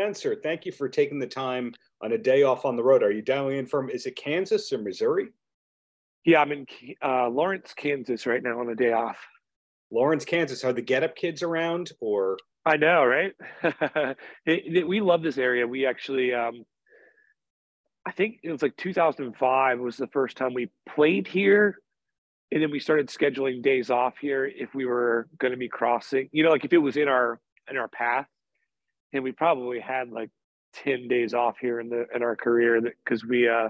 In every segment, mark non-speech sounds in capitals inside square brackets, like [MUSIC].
Spencer, thank you for taking the time on a day off on the road. Are you dialing in from? Is it Kansas or Missouri? Yeah, I'm in uh, Lawrence, Kansas right now on a day off. Lawrence, Kansas. Are the Get Up kids around or? I know, right? [LAUGHS] it, it, we love this area. We actually, um, I think it was like 2005 was the first time we played here. And then we started scheduling days off here if we were going to be crossing, you know, like if it was in our, in our path and we probably had like 10 days off here in the, in our career that, cause we, uh,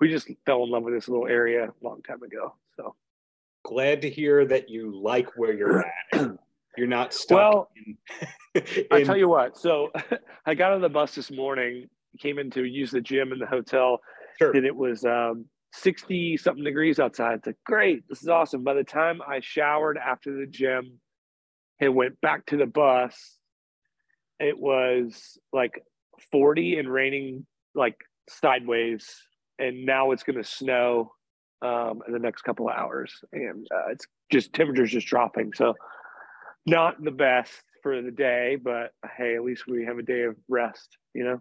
we just fell in love with this little area a long time ago. So glad to hear that you like where you're at. [CLEARS THROAT] You're not stuck. Well, in, in... I tell you what. So [LAUGHS] I got on the bus this morning, came in to use the gym in the hotel, sure. and it was um, 60 something degrees outside. It's like, great, this is awesome. By the time I showered after the gym and went back to the bus, it was like 40 and raining like sideways. And now it's going to snow um, in the next couple of hours. And uh, it's just temperatures just dropping. So not the best for the day, but hey, at least we have a day of rest, you know?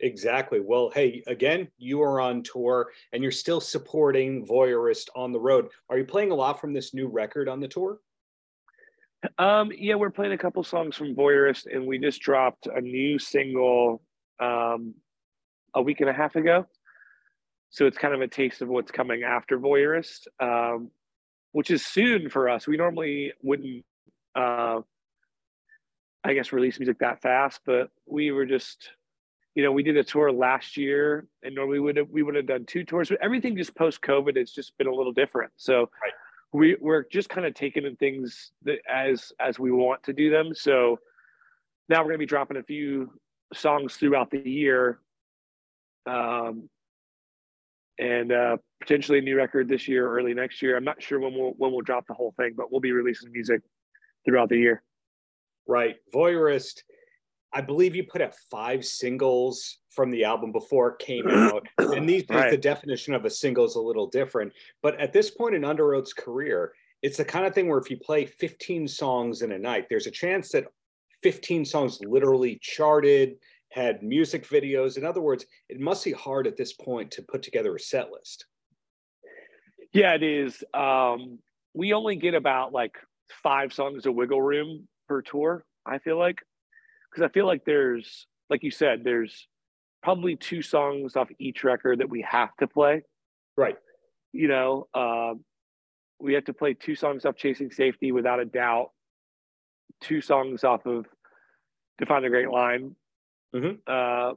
Exactly. Well, hey, again, you are on tour and you're still supporting Voyeurist on the road. Are you playing a lot from this new record on the tour? Um, yeah, we're playing a couple songs from Voyeurist, and we just dropped a new single um, a week and a half ago. So it's kind of a taste of what's coming after Voyeurist, um, which is soon for us. We normally wouldn't uh, I guess release music that fast, but we were just, you know, we did a tour last year, and normally we would we would have done two tours, but everything just post COVID has just been a little different. So right. We we're just kind of taking in things that as as we want to do them. So now we're gonna be dropping a few songs throughout the year, um, and uh, potentially a new record this year, or early next year. I'm not sure when we'll when we'll drop the whole thing, but we'll be releasing music throughout the year. Right. Voyeurist, I believe you put out five singles from the album before it came [CLEARS THROAT] out. and these right. the definition of a single is a little different. But at this point in Underoath's career, it's the kind of thing where if you play 15 songs in a night, there's a chance that 15 songs literally charted, had music videos. In other words, it must be hard at this point to put together a set list. Yeah, it is. Um, we only get about like five songs of wiggle room per tour. I feel like because I feel like there's like you said, there's probably two songs off each record that we have to play. Right. You know, uh, we have to play two songs off Chasing Safety without a doubt. Two songs off of Define the Great Line. Mm-hmm. Uh,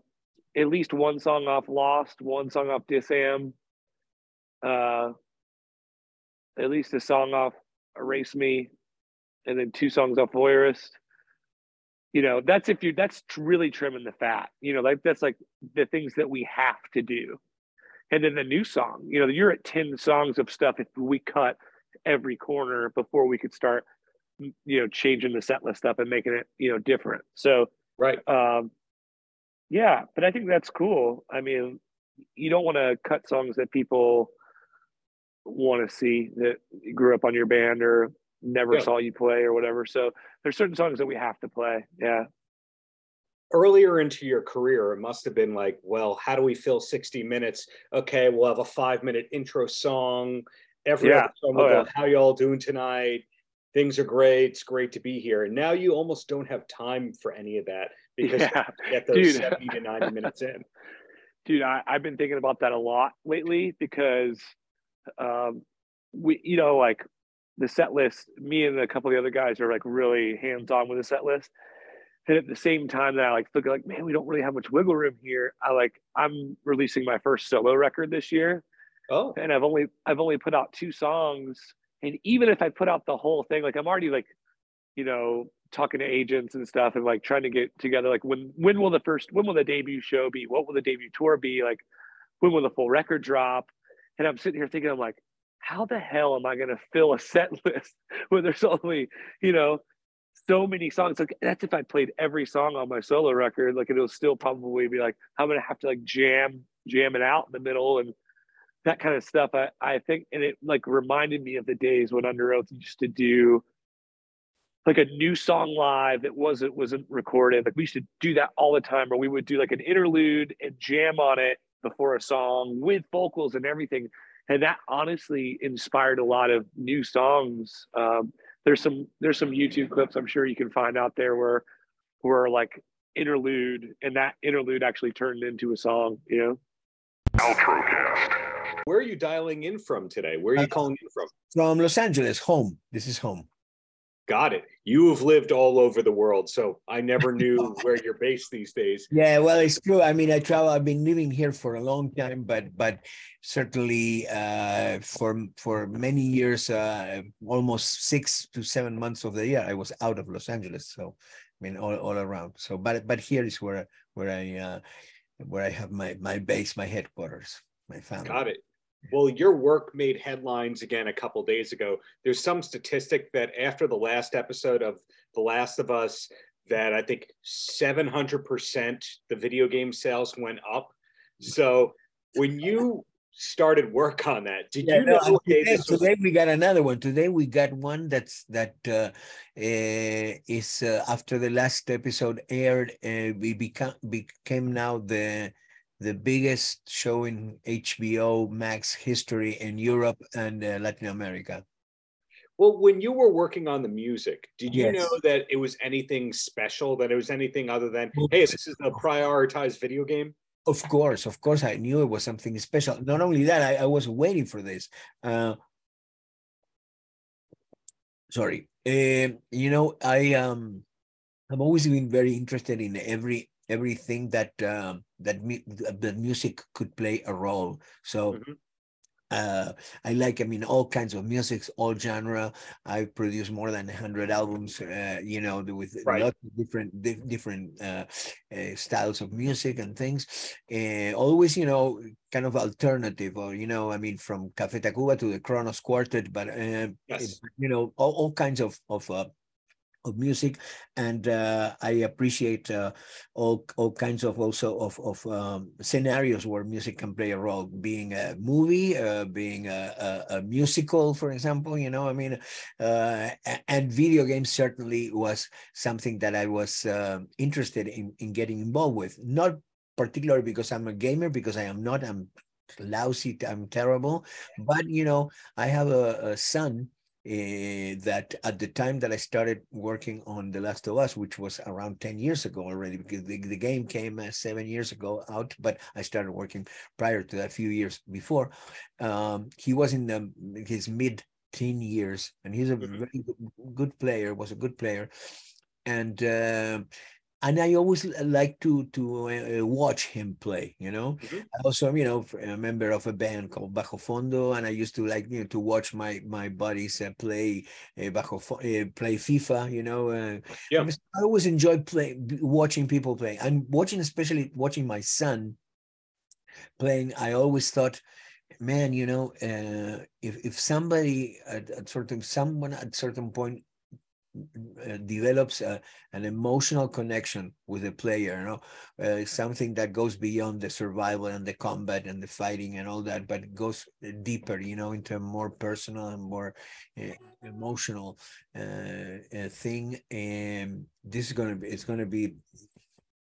at least one song off Lost, one song off Disam. Uh, at least a song off Erase Me, and then two songs off Voyeurist. You know, that's if you that's really trimming the fat. You know, like that's like the things that we have to do. And then the new song, you know, you're at 10 songs of stuff if we cut every corner before we could start, you know, changing the set list up and making it, you know, different. So, right. Um, yeah, but I think that's cool. I mean, you don't want to cut songs that people want to see that grew up on your band or never yeah. saw you play or whatever. So there's certain songs that we have to play. Yeah. Earlier into your career, it must have been like, well, how do we fill 60 minutes? Okay, we'll have a five minute intro song. Every yeah. song oh, yeah. how y'all doing tonight? Things are great. It's great to be here. And now you almost don't have time for any of that [LAUGHS] because yeah. you get those Dude. 70 to 90 minutes in. [LAUGHS] Dude, I, I've been thinking about that a lot lately because um, we, you know, like the set list, me and a couple of the other guys are like really hands on with the set list. And at the same time that I like look like, man, we don't really have much wiggle room here. I like I'm releasing my first solo record this year. Oh. And I've only I've only put out two songs. And even if I put out the whole thing, like I'm already like, you know, talking to agents and stuff and like trying to get together like when when will the first when will the debut show be? What will the debut tour be? Like when will the full record drop? And I'm sitting here thinking, I'm like, how the hell am I going to fill a set [LAUGHS] list when there's only, you know, so many songs? Like that's if I played every song on my solo record, like it'll still probably be like, I'm going to have to like jam, jam it out in the middle and that kind of stuff. I, I think, and it like reminded me of the days when Underoath used to do like a new song live that wasn't wasn't recorded. Like we used to do that all the time, or we would do like an interlude and jam on it before a song with vocals and everything. And that honestly inspired a lot of new songs. Um, there's some there's some YouTube clips I'm sure you can find out there where where like interlude and that interlude actually turned into a song, you know. Outrocast. Where are you dialing in from today? Where are you uh, calling in from? From Los Angeles, home. This is home. Got it. You have lived all over the world, so I never knew [LAUGHS] where you're based these days. Yeah, well, it's true. I mean, I travel. I've been living here for a long time, but but certainly uh, for for many years, uh, almost six to seven months of the year, I was out of Los Angeles. So, I mean, all, all around. So, but but here is where where I uh, where I have my my base, my headquarters, my family. Got it. Well, your work made headlines again a couple days ago. There's some statistic that after the last episode of The Last of Us, that I think 700% the video game sales went up. So when you started work on that, did yeah, you know? No, today, today, we got another one. Today we got one that's that uh, uh, is uh, after the last episode aired. Uh, we become became now the the biggest show in HBO Max history in Europe and uh, Latin America. Well, when you were working on the music, did you yes. know that it was anything special? That it was anything other than, hey, this is a prioritized video game? Of course, of course, I knew it was something special. Not only that, I, I was waiting for this. Uh, sorry, uh, you know, I um, I've always been very interested in every everything that um, that the music could play a role. So. Mm-hmm. Uh, I like, I mean, all kinds of music, all genre. I produce more than hundred albums, uh, you know, with right. lots of different di- different uh, uh styles of music and things. always, you know, kind of alternative, or you know, I mean, from Café Tacuba to the Kronos Quartet, but uh, yes. you know, all, all kinds of of uh, of music and uh, i appreciate uh, all all kinds of also of, of um, scenarios where music can play a role being a movie uh, being a, a, a, musical for example you know i mean? Uh, and video games certainly was something that i was um, interested in in getting involved with. Not particularly because i'm a gamer because i am not i'm lousy i'm terrible but you know i have a, a son uh, that at the time that I started working on The Last of Us, which was around 10 years ago already, because the, the game came uh, seven years ago out, but I started working prior to that, a few years before. Um, he was in the, his mid teen years, and he's a mm-hmm. very good player, was a good player. And uh, and I always like to to uh, watch him play. You know, mm-hmm. also you know a member of a band called Bajo Fondo, and I used to like you know to watch my my buddies uh, play uh, Bajo uh, play FIFA. You know, uh, yeah. I always enjoy playing watching people play, and watching especially watching my son playing. I always thought man, you know, uh, if if somebody at, at certain someone at certain point uh, develops a, an emotional connection with the player you know? Uh, something that goes beyond the survival and the combat and the fighting and all that but goes deeper you know into a more personal and more uh, emotional uh, uh, thing. And this is going to be it's going to be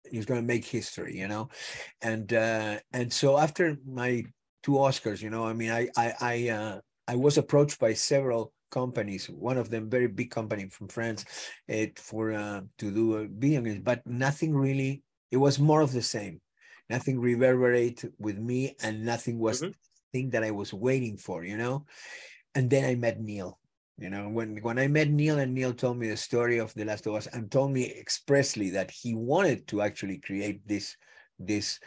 it's going to make history you know? And uh, and so after my two oscars you know i mean i i i, I was approached by several companies, one of them very big company from France, uh, for uh, to do a video games, but nothing really. It was more of the same. Nothing reverberate with me, and nothing was mm-hmm. thing that I was waiting for, you know. And then I met Neil. You know, when when I met Neil and Neil told me the story of The Last of Us and told me expressly that he wanted to actually create this this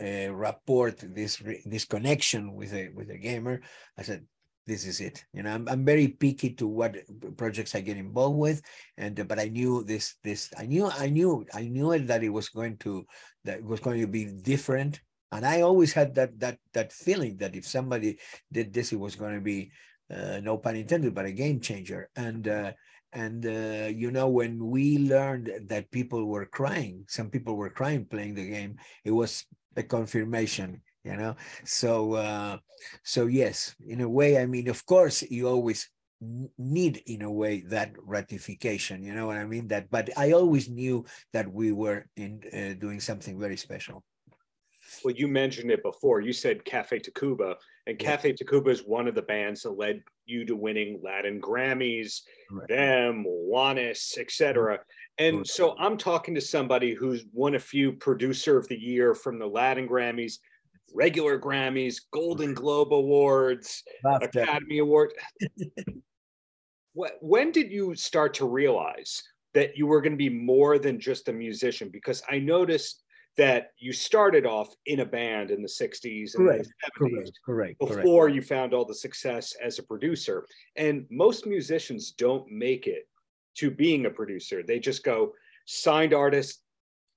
uh, rapport, this this connection with a with a gamer, I said, this is it. You know, I'm, I'm very picky to what projects I get involved with, and but I knew this this I knew I knew I knew it that it was going to that it was going to be different, and I always had that that that feeling that if somebody did this, it was going to be uh, no pun intended, but a game changer. And uh, and uh, you know when we learned that people were crying, some people were crying playing the game. It was a confirmation you know so uh so yes in a way i mean of course you always need in a way that ratification you know what i mean that but i always knew that we were in uh, doing something very special well you mentioned it before you said cafe tacuba and yeah. cafe tacuba is one of the bands that led you to winning latin grammys right. them juanes etc and right. so i'm talking to somebody who's won a few producer of the year from the latin grammys regular Grammys, Golden Globe Awards, Academy Award. [LAUGHS] when did you start to realize that you were going to be more than just a musician? Because I noticed that you started off in a band in the 60s and correct, the 70s correct, correct, before correct. you found all the success as a producer. And most musicians don't make it to being a producer. They just go signed artist,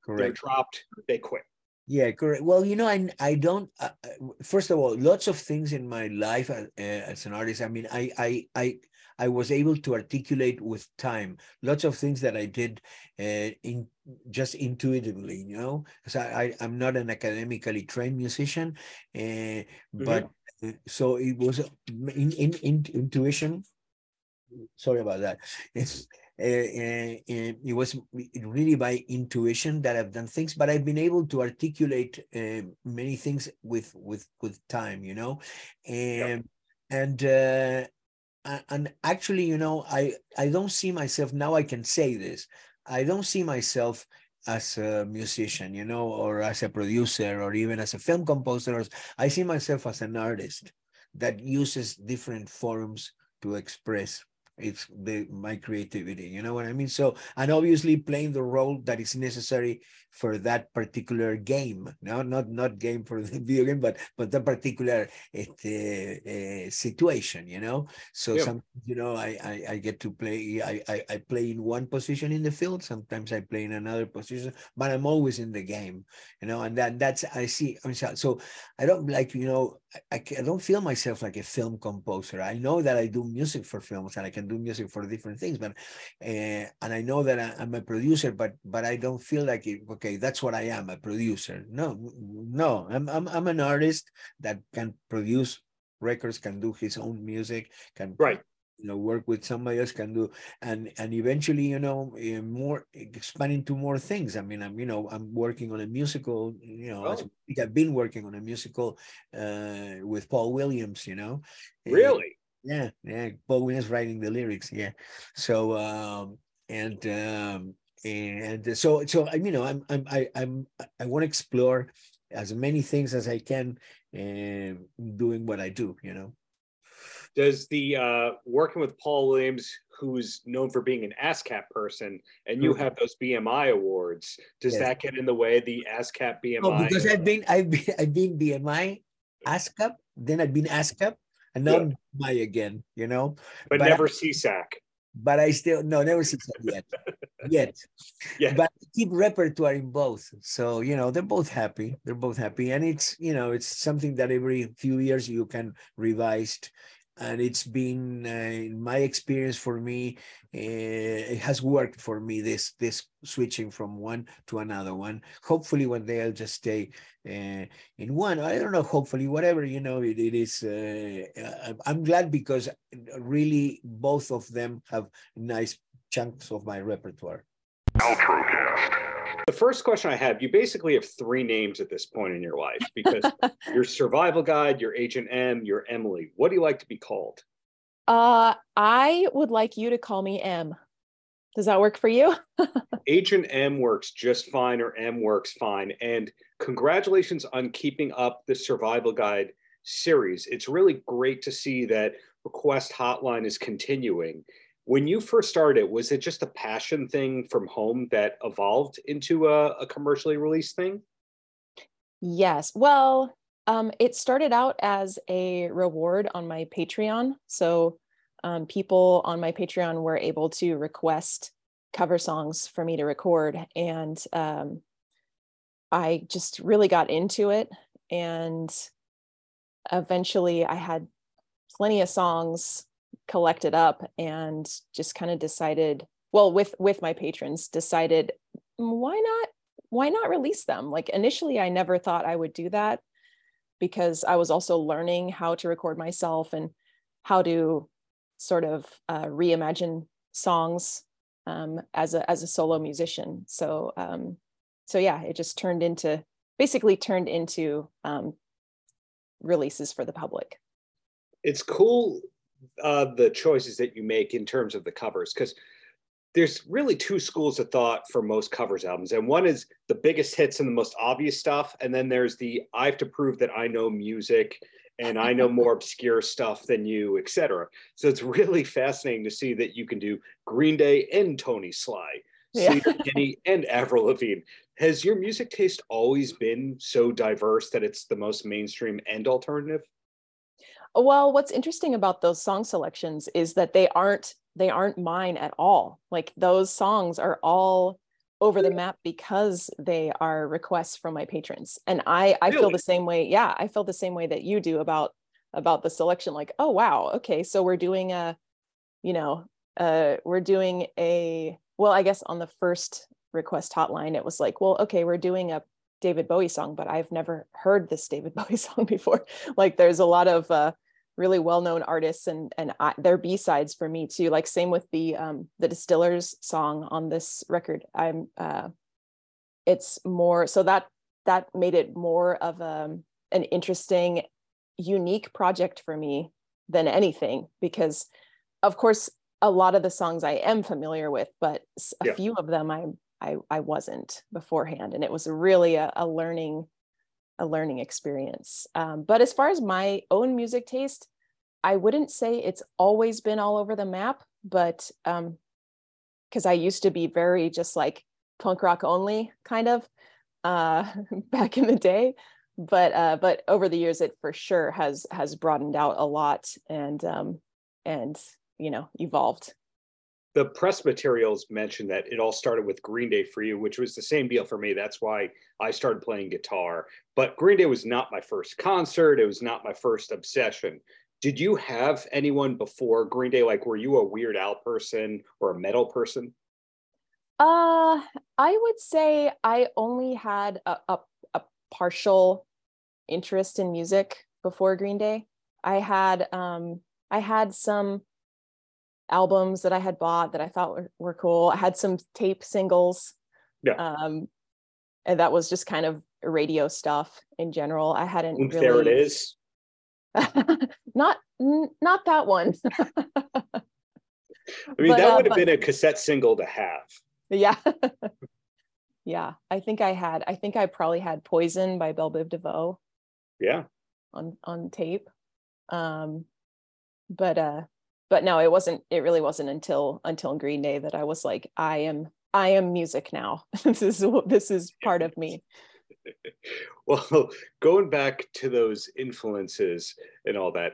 correct. they're dropped, they quit. Yeah, correct. Well, you know, I I don't. Uh, uh, first of all, lots of things in my life uh, as an artist. I mean, I I I I was able to articulate with time lots of things that I did uh, in just intuitively. You know, because I, I am not an academically trained musician, uh, but mm-hmm. so it was in, in, in intuition. Sorry about that. It's [LAUGHS] uh, it was really by intuition that I've done things, but I've been able to articulate many things with with with time, you know, and and uh, and actually, you know, I I don't see myself now. I can say this. I don't see myself as a musician, you know, or as a producer, or even as a film composer. I see myself as an artist that uses different forms to express it's the my creativity you know what i mean? So and obviously playing the role that is necessary for that particular game no? Not not game for [LAUGHS] the video game but but the particular uh, uh, situation you know? So yeah. some you know I, I i get to play I, I i play in one position in the field sometimes i play in another position but i'm always in the game you know? And that that's i see i mean so i don't like you know I, I don't feel myself like a film composer. I know that i do music for films and i can do music for different things but uh, and i know that I, am a producer but but i don't feel like it okay that's what i am a producer. No no i'm i'm, I'm an artist that can produce records can do his own music can right. you know work with somebody else can do and and eventually you know eh, more expanding to more things. I mean i'm you know i'm working on a musical you know oh. i've been working on a musical uh with paul williams you know? Eh, really? yeah yeah paul williams writing the lyrics yeah. So um and um and so so i you know i'm i'm I, i'm i want to explore as many things as i can and doing what i do you know does the uh, working with Paul Williams, who's known for being an ASCAP person, and you mm-hmm. have those BMI awards, does yes. that get in the way of the ASCAP BMI? Oh, because I've been I've been [LAUGHS] I've been BMI, ASCAP, then I've been ASCAP, and now yeah. BMI again. You know, but, but never I, SESAC. But I still no never SESAC yet, [LAUGHS] yet. Yeah. But keep repertoire in both, so you know they're both happy. They're both happy, and it's you know it's something that every few years you can revise and it's been uh, in my experience for me uh, it has worked for me this this switching from one to another one. Hopefully one day i'll just stay uh, in one. I don't know hopefully whatever you know it, it is uh, i'm glad because really both of them have nice chunks of my repertoire. The first question I have, you basically have three names at this point in your life because [LAUGHS] your survival guide, your Agent M, your Emily. What do you like to be called? Uh, I would like you to call me M. Does that work for you? [LAUGHS] Agent M works just fine, or M works fine. And congratulations on keeping up the survival guide series. It's really great to see that Request Hotline is continuing when you first started was it just a passion thing from home that evolved into a, a commercially released thing? Yes. Well um, it started out as a reward on my patreon. So um, people on my patreon were able to request cover songs for me to record and um, i just really got into it and eventually i had plenty of songs collected up and just kind of decided well with with my patrons decided mm, why not why not release them like initially i never thought i would do that because i was also learning how to record myself and how to sort of uh, reimagine songs um, as a as a solo musician. So um, so yeah, it just turned into basically turned into um, releases for the public. It's cool uh, the choices that you make in terms of the covers because there's really two schools of thought for most covers albums and one is the biggest hits and the most obvious stuff and then there's the i have to prove that i know music and i know more obscure stuff than you etc so it's really [LAUGHS] fascinating to see that you can do green day and tony sly yeah. And Avril Lavigne. Has your music taste always been so diverse that it's the most mainstream and alternative? Well, what's interesting about those song selections is that they aren't they aren't mine at all. Like those songs are all over the map because they are requests from my patrons. And I I really? feel the same way. Yeah, I feel the same way that you do about about the selection like, "Oh wow, okay, so we're doing a you know, uh we're doing a well, I guess on the first request hotline it was like, "Well, okay, we're doing a David Bowie song, but I've never heard this David [LAUGHS] Bowie song before. like there's a lot of uh, really well-known artists and and I, they're B-sides for me too. Like same with the um, the Distillers song on this record. I'm uh, it's more so that that made it more of a, um, an interesting, unique project for me than anything because, of course, a lot of the songs I am familiar with, but a yeah. few of them I'm I, I wasn't beforehand. And it was really a, a learning, a learning experience. Um, but as far as my own music taste, I wouldn't say it's always been all over the map, but um, because I used to be very just like punk rock only kind of uh, [LAUGHS] back in the day. But uh, but over the years, it for sure has has broadened out a lot and um, and you know evolved the press materials mentioned that it all started with Green Day for you, which was the same deal for me. That's why I started playing guitar. But Green Day was not my first concert, it was not my first obsession. Did you have anyone before Green Day? Like, were you a Weird Al person or a metal person? Uh, I would say I only had a, a, a partial interest in music before Green Day. I had um, I had some albums that I had bought that I thought were, were cool. I had some tape singles. Yeah. Um, and that was just kind of radio stuff in general. I hadn't really... There it is. [LAUGHS] not not that one. [LAUGHS] I mean, but, that would have uh, been a cassette single to have. Yeah. [LAUGHS] yeah. I think I had, I think I probably had Poison by Belle Biv DeVoe. Yeah. On on tape. Um, but uh but no it wasn't it really wasn't until until green day that i was like i am i am music now. [LAUGHS] This is this is part of me. [LAUGHS] Well going back to those influences and all that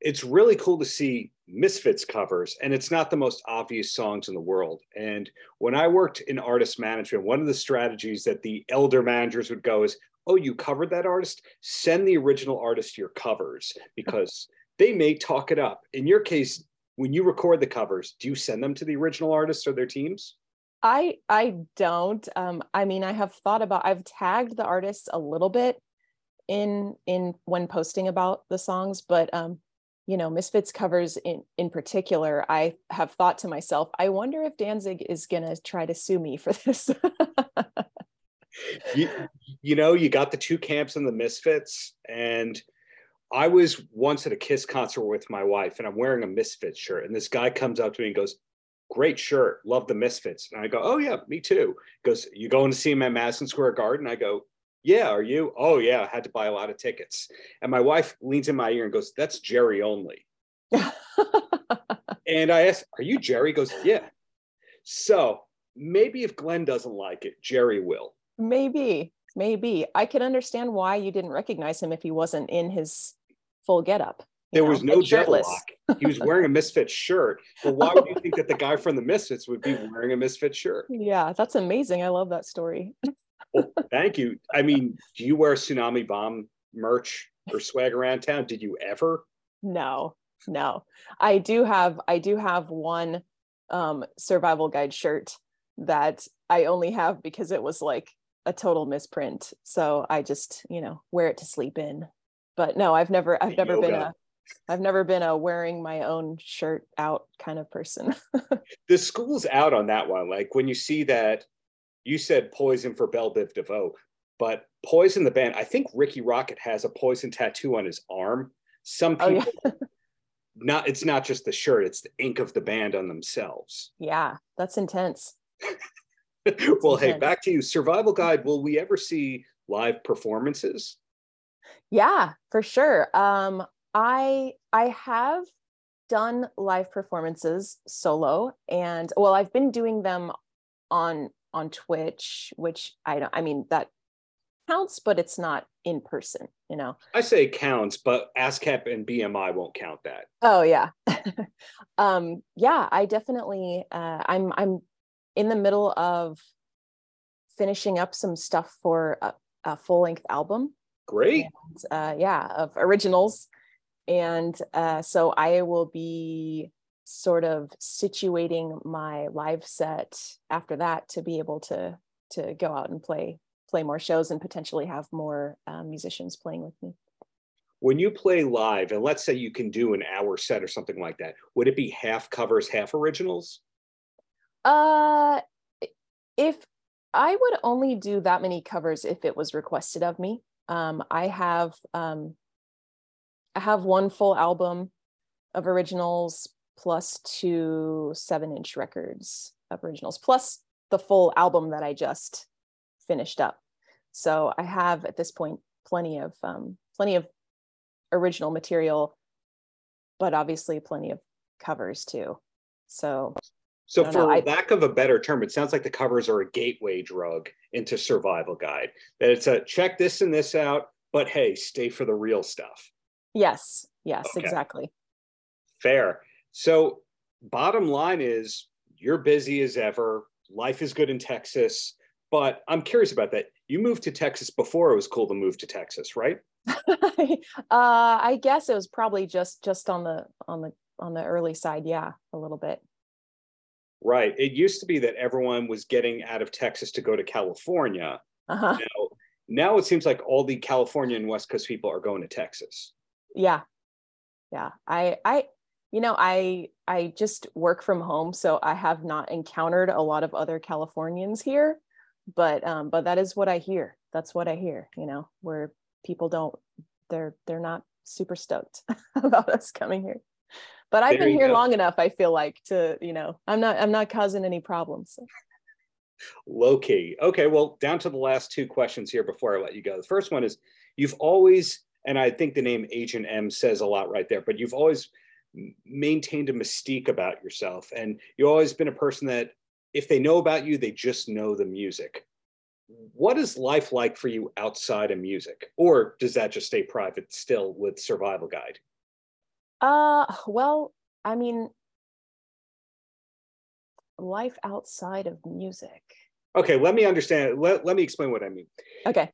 it's really cool to see misfits covers and it's not the most obvious songs in the world. And when i worked in artist management one of the strategies that the elder managers would go is oh you covered that artist? Send the original artist your covers [LAUGHS] because they may talk it up. In your case, when you record the covers, do you send them to the original artists or their teams? I I don't. Um, I mean, I have thought about. I've tagged the artists a little bit in in when posting about the songs, but um, you know, Misfits covers in in particular, I have thought to myself, I wonder if Danzig is gonna try to sue me for [LAUGHS] this. you, you know, you got the two camps in the Misfits, and I was once at a Kiss concert with my wife, and I'm wearing a Misfits shirt, and this guy comes up to me and goes, "Great shirt, love the Misfits." And I go, "Oh yeah, me too." He goes, "You going to see him at Madison Square Garden?" I go, "Yeah, are you?" "Oh yeah, I had to buy a lot of tickets." And my wife leans in my ear and goes, "That's Jerry Only." [LAUGHS] and I ask, "Are you Jerry?" He goes, "Yeah." So maybe if Glenn doesn't like it, Jerry will. Maybe, maybe I can understand why you didn't recognize him if he wasn't in his full getup. There know, was no devil lock. He was wearing a Misfit shirt. But why would you think that the guy from the Misfits would be wearing a Misfit shirt? [LAUGHS] Yeah, that's amazing. I love that story. well, thank you. I mean, do you wear Tsunami Bomb merch or swag around town? Did you ever? No, no. I do have I do have one um survival guide shirt that I only have because it was like a total misprint. So I just, you know, wear it to sleep in but no i've never i've never yoga. been a I've never been a wearing my own shirt out kind of person. [LAUGHS] the school's out on that one. Like when you see that, you said poison for Belle Biv DeVoe, but Poison the band, I think Rikki Rockett has a poison tattoo on his arm. Some people, oh, yeah. [LAUGHS] not it's not just the shirt; it's the ink of the band on themselves. Yeah, that's intense. [LAUGHS] well, hey, back to you. Survival Guide. Will we ever see live performances? Yeah, for sure. Um, I I have done live performances solo, and well, I've been doing them on on Twitch, which I don't. I mean that counts, but it's not in person, you know. I say counts, but ASCAP and BMI won't count that. Oh yeah. [LAUGHS] um, yeah, I definitely uh, I'm I'm in the middle of finishing up some stuff for a, a full length album. Great. And, uh, yeah, of originals. And uh, so I will be sort of situating my live set after that to be able to to go out and play play more shows and potentially have more um, musicians playing with me. When you play live, and let's say you can do an hour set or something like that, would it be half covers, half originals? Uh, if I would only do that many covers if it was requested of me. Um, I have um, I have one full album of originals plus two seven inch records of originals plus the full album that I just finished up. So I have at this point plenty of um, plenty of original material, but obviously plenty of covers too. So so for know, lack of a better term, it sounds like the covers are a gateway drug into survival guide. That it's a check this and this out, but hey, stay for the real stuff. Yes, yes, okay. exactly. Fair. So bottom line is you're busy as ever. Life is good in Texas. But I'm curious about that. You moved to Texas before it was cool to move to Texas, right? [LAUGHS] uh, I guess it was probably just just on the on the on the early side, yeah, a little bit. Right. It used to be that everyone was getting out of Texas to go to California. Uh-huh. Now, now it seems like all the California and West Coast people are going to Texas. Yeah. Yeah. I I you know, I I just work from home, so I have not encountered a lot of other Californians here but um but that is what i hear that's what i hear you know where people don't they're they're not super stoked [LAUGHS] about us coming here but i've there been here go. long enough i feel like to you know i'm not i'm not causing any problems so. low key okay well down to the last two questions here before i let you go the first one is you've always and i think the name agent m says a lot right there but you've always maintained a mystique about yourself and you've always been a person that if they know about you, they just know the music. What is life like for you outside of music? Or does that just stay private still with Survival Guide? Uh, well, I mean, life outside of music. Okay, let me understand. Let, let me explain what I mean. Okay.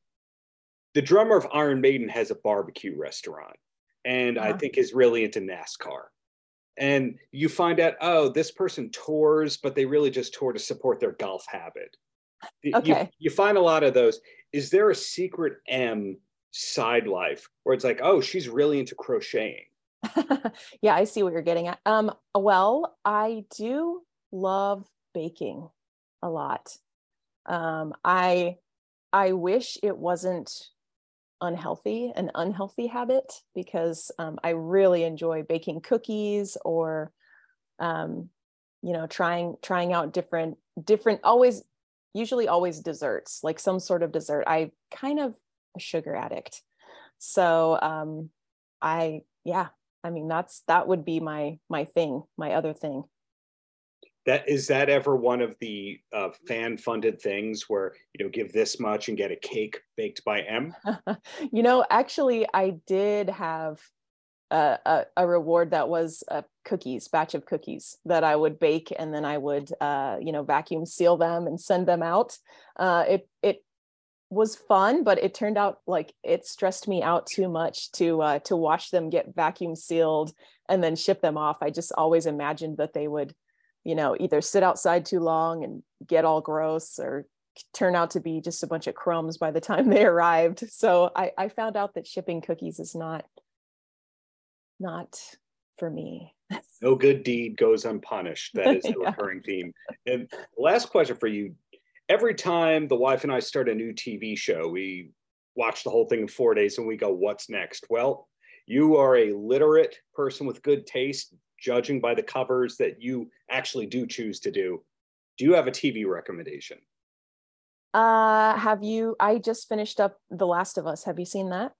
The drummer of Iron Maiden has a barbecue restaurant and uh-huh. I think is really into NASCAR and you find out oh this person tours but they really just tour to support their golf habit okay. you, you find a lot of those is there a secret m side life where it's like oh she's really into crocheting [LAUGHS] yeah i see what you're getting at. Um well i do love baking a lot. Um i i wish it wasn't unhealthy, an unhealthy habit, because um, I really enjoy baking cookies or, um, you know, trying trying out different different always usually always desserts like some sort of dessert. I kind of a sugar addict, so um, I yeah, I mean that's that would be my my thing, my other thing. That is that ever one of the uh, fan funded things where you know give this much and get a cake baked by m? [LAUGHS] You know actually i did have a, a, a, reward that was a cookies batch of cookies that i would bake and then i would uh, you know vacuum seal them and send them out. Uh, it it was fun but it turned out like it stressed me out too much to uh, to watch them get vacuum sealed and then ship them off i just always imagined that they would you know, either sit outside too long and get all gross or turn out to be just a bunch of crumbs by the time they [LAUGHS] arrived. So I, I found out that shipping cookies is not not for me. no good deed goes unpunished. That [LAUGHS] is the yeah. recurring theme. And last question for you. Every time the wife and I start a new TV show, we watch the whole thing in four days and we go, what's next? Well, you are a literate person with good taste, judging by the covers that you actually do choose to do. Do you have a TV recommendation? Uh, have you? I just finished up The Last of Us. Have you seen that?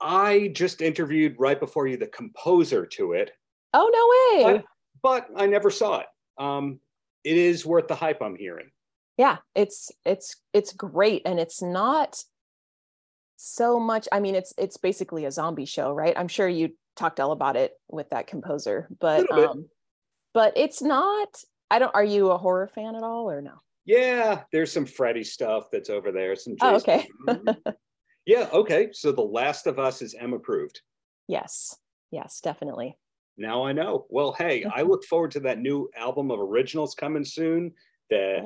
I just interviewed right before you the composer to it. Oh no way! But, but I never saw it. Um, it is worth the hype I'm hearing. Yeah, it's it's it's great, and it's not so much. I mean, it's it's basically a zombie show, right? I'm sure you talked all about it with that composer, but um, but it's not. I don't. Are you a horror fan at all, or no? Yeah, there's some Freddy stuff that's over there. Some Jason. oh, okay. [LAUGHS] Yeah, okay. So The Last of Us is M approved. Yes. Yes, definitely. Now I know. Well, hey, I [LAUGHS] look forward to that new album of originals coming soon. That.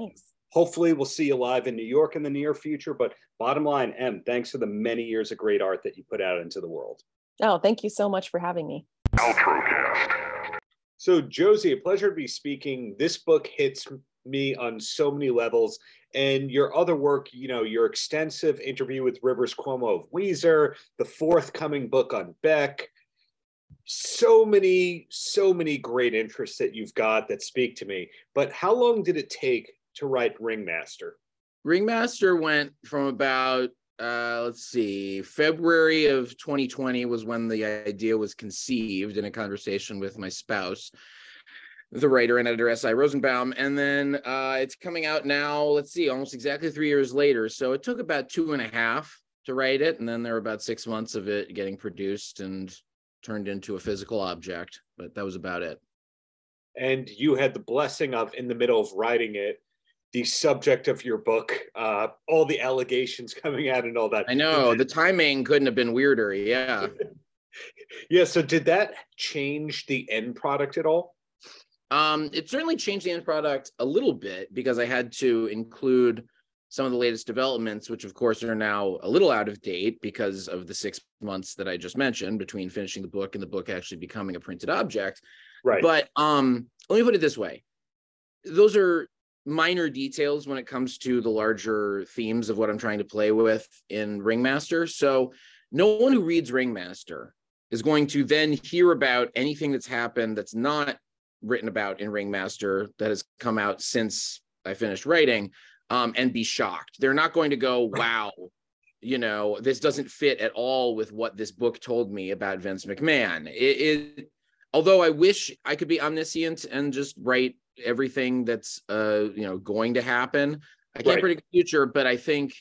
Hopefully we'll see you live in New York in the near future. But bottom line, M, thanks for the many years of great art that you put out into the world. Oh, thank you so much for having me. Outrocast. So, Josie, a pleasure to be speaking. This book hits me on so many levels and your other work, you know, your extensive interview with Rivers Cuomo of Weezer, the forthcoming book on Beck, so many, so many great interests that you've got that speak to me. But how long did it take to write Ringmaster? Ringmaster went from about uh, let's see, February of 2020 was when the idea was conceived in a conversation with my spouse the writer and editor S.I. Rosenbaum. And then uh, it's coming out now, let's see, almost exactly three years later. So it took about two and a half to write it. And then there were about six months of it getting produced and turned into a physical object. But that was about it. And you had the blessing of, in the middle of writing it, the subject of your book, uh, all the allegations [LAUGHS] coming out and all that. I know the timing couldn't have been weirder. Yeah. [LAUGHS] yeah. So did that change the end product at all? Um, it certainly changed the end product a little bit because I had to include some of the latest developments, which of course are now a little out of date because of the six months that I just mentioned between finishing the book and the book actually becoming a printed object. Right. But um, let me put it this way: those are minor details when it comes to the larger themes of what I'm trying to play with in Ringmaster. So no one who reads Ringmaster is going to then hear about anything that's happened that's not written about in Ringmaster that has come out since I finished writing um, and be shocked. They're not going to go, wow, you know, this doesn't fit at all with what this book told me about Vince McMahon. It, it although I wish I could be omniscient and just write everything that's uh, you know going to happen. I can't right. predict the future, but I think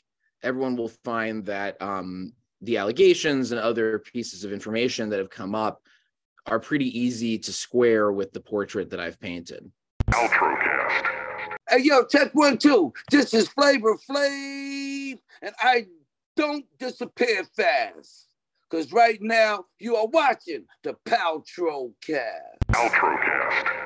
everyone will find that um, the allegations and other pieces of information that have come up are pretty easy to square with the portrait that I've painted. Outrocast. Hey yo, check one two. This is Flavor Flav, and I don't disappear fast. Cause right now you are watching the Paltrow Cast. Paltrocast.